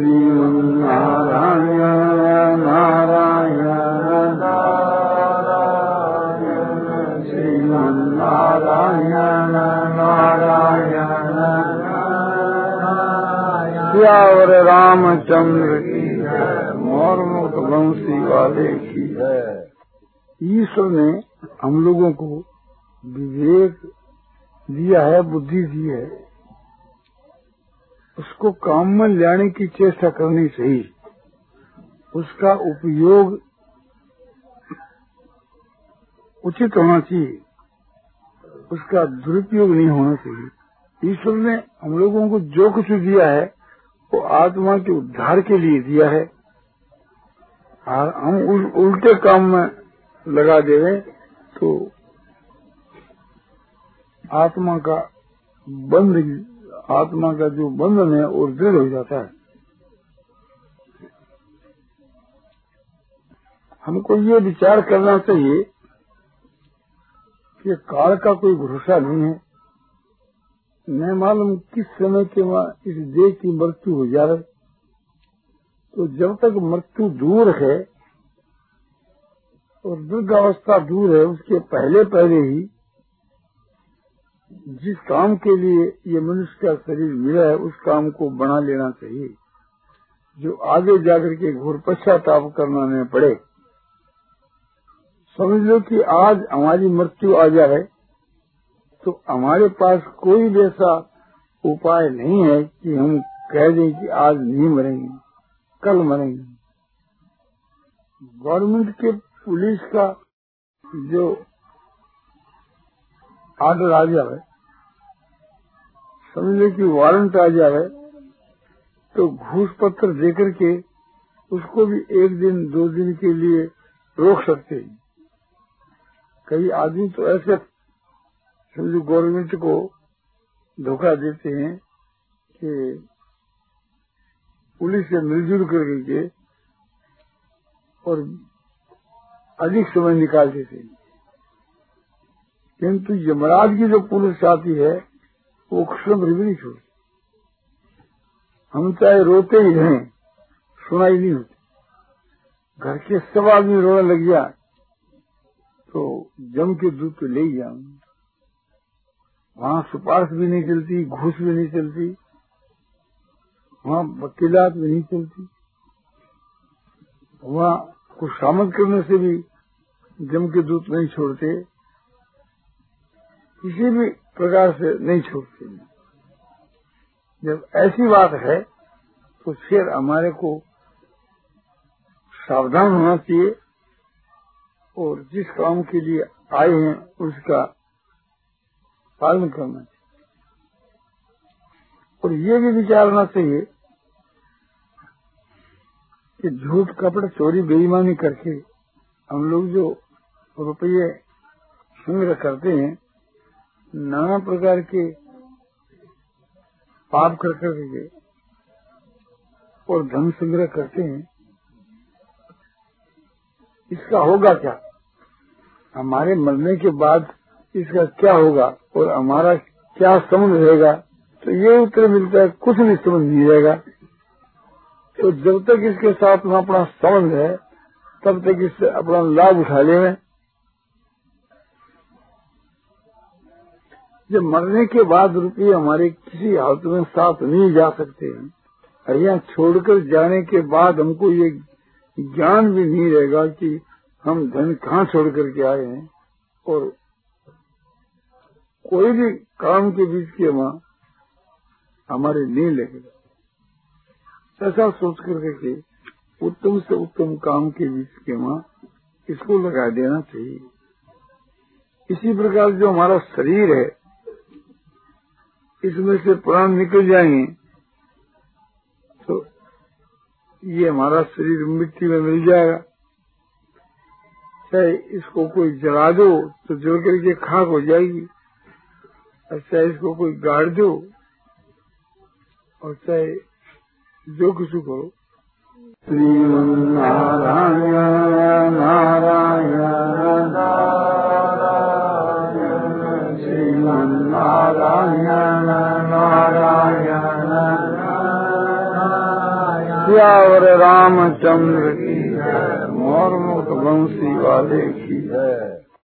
नारायण रामचंद्र की है मोर वंशी वाले की है ईश्वर ने हम लोगों को विवेक दिया है, बुद्धि दी है। उसको काम में लाने की चेष्टा करनी चाहिए। उसका उपयोग उचित होना चाहिए। उसका दुरुपयोग नहीं होना चाहिए। ईश्वर ने हम लोगों को जो कुछ दिया है वो आत्मा के उद्धार के लिए दिया है। और हम उल, उल्टे काम में लगा देवे तो आत्मा का बंद आत्मा का जो बंधन है वो दृढ़ हो जाता है। हमको ये विचार करना चाहिए कि काल का कोई भरोसा नहीं है। न मालूम किस समय के वहाँ इस देह की मृत्यु हो जाए तो जब तक मृत्यु दूर है और दुर्गावस्था दूर है, उसके पहले पहले ही जिस काम के लिए ये मनुष्य का शरीर मिला है, उस काम को बना लेना चाहिए। जो आगे जाकर के घोर पश्चाताप करना न पड़े। समझ लो कि आज हमारी मृत्यु आ जाए तो हमारे पास कोई वैसा उपाय नहीं है कि हम कह दें कि आज नहीं मरेंगे, कल मरेंगे। गवर्नमेंट के पुलिस का जो आर्डर आ जाए समझ लो कि वारंट आ जाए तो घूस पत्र देकर के उसको भी एक दिन, दो दिन के लिए रोक सकते हैं। कई आदमी तो ऐसे, समझो, गवर्नमेंट को धोखा देते हैं कि पुलिस से मिलजुल करके और अधिक समय निकाल देते हैं। किंतु यमराज की जो पुलिस आती है, वो क्षण भी नहीं छोड़ती हम चाहे रोते ही रहें, सुनाई नहीं होती। घर के सब आदमी रोने लग जाए तो जम के दूध तो ले जाऊँगा वहाँ सुपारश भी नहीं चलती, घूस भी नहीं चलती, वहाँ वकीलात भी नहीं चलती। वहाँ कुछ शामिल करने से भी जम के दूध नहीं छोड़ते। किसी भी प्रकार से नहीं छोड़ते जब ऐसी बात है तो फिर हमारे को सावधान होना चाहिए, और जिस काम के लिए आए हैं, उसका पालन करना चाहिए। और ये भी विचारना चाहिए कि झूठ कपड़ चोरी बेईमानी करके हम लोग जो रुपये संग्रह करते हैं नाना प्रकार के पाप कर करके और धन संग्रह करते हैं। इसका होगा क्या? हमारे मरने के बाद इसका क्या होगा और हमारा क्या समझ रहेगा? तो ये उत्तर मिलता है, कुछ नहीं समझ नहीं रहेगा। तो जब तक इसके साथ में अपना संबंध है, तब तक इससे अपना लाभ उठा ले। जब मरने के बाद रुपये हमारे किसी हालत में साथ नहीं जा सकते हैं। यहाँ छोड़कर जाने के बाद हमको ये ज्ञान भी नहीं रहेगा कि हम धन कहाँ छोड़ करके आए हैं। और कोई भी काम के बीच के वहाँ हमारे नहीं लगेगा ऐसा सोच करके के उत्तम से उत्तम काम के बीच के वहाँ इसको लगा देना चाहिए। इसी प्रकार जो हमारा शरीर है इसमें से प्राण निकल जाएँगे। तो ये हमारा शरीर मिट्टी में मिल जाएगा। चाहे इसको कोई जला दो तो जल करके खाक हो जाएगी। और चाहे इसको कोई गाड़ दो, और चाहे जो कुछ करो। श्रीमन्नारायण सियावर रामचंद्र की है मोर मुख बंसी वाले की है।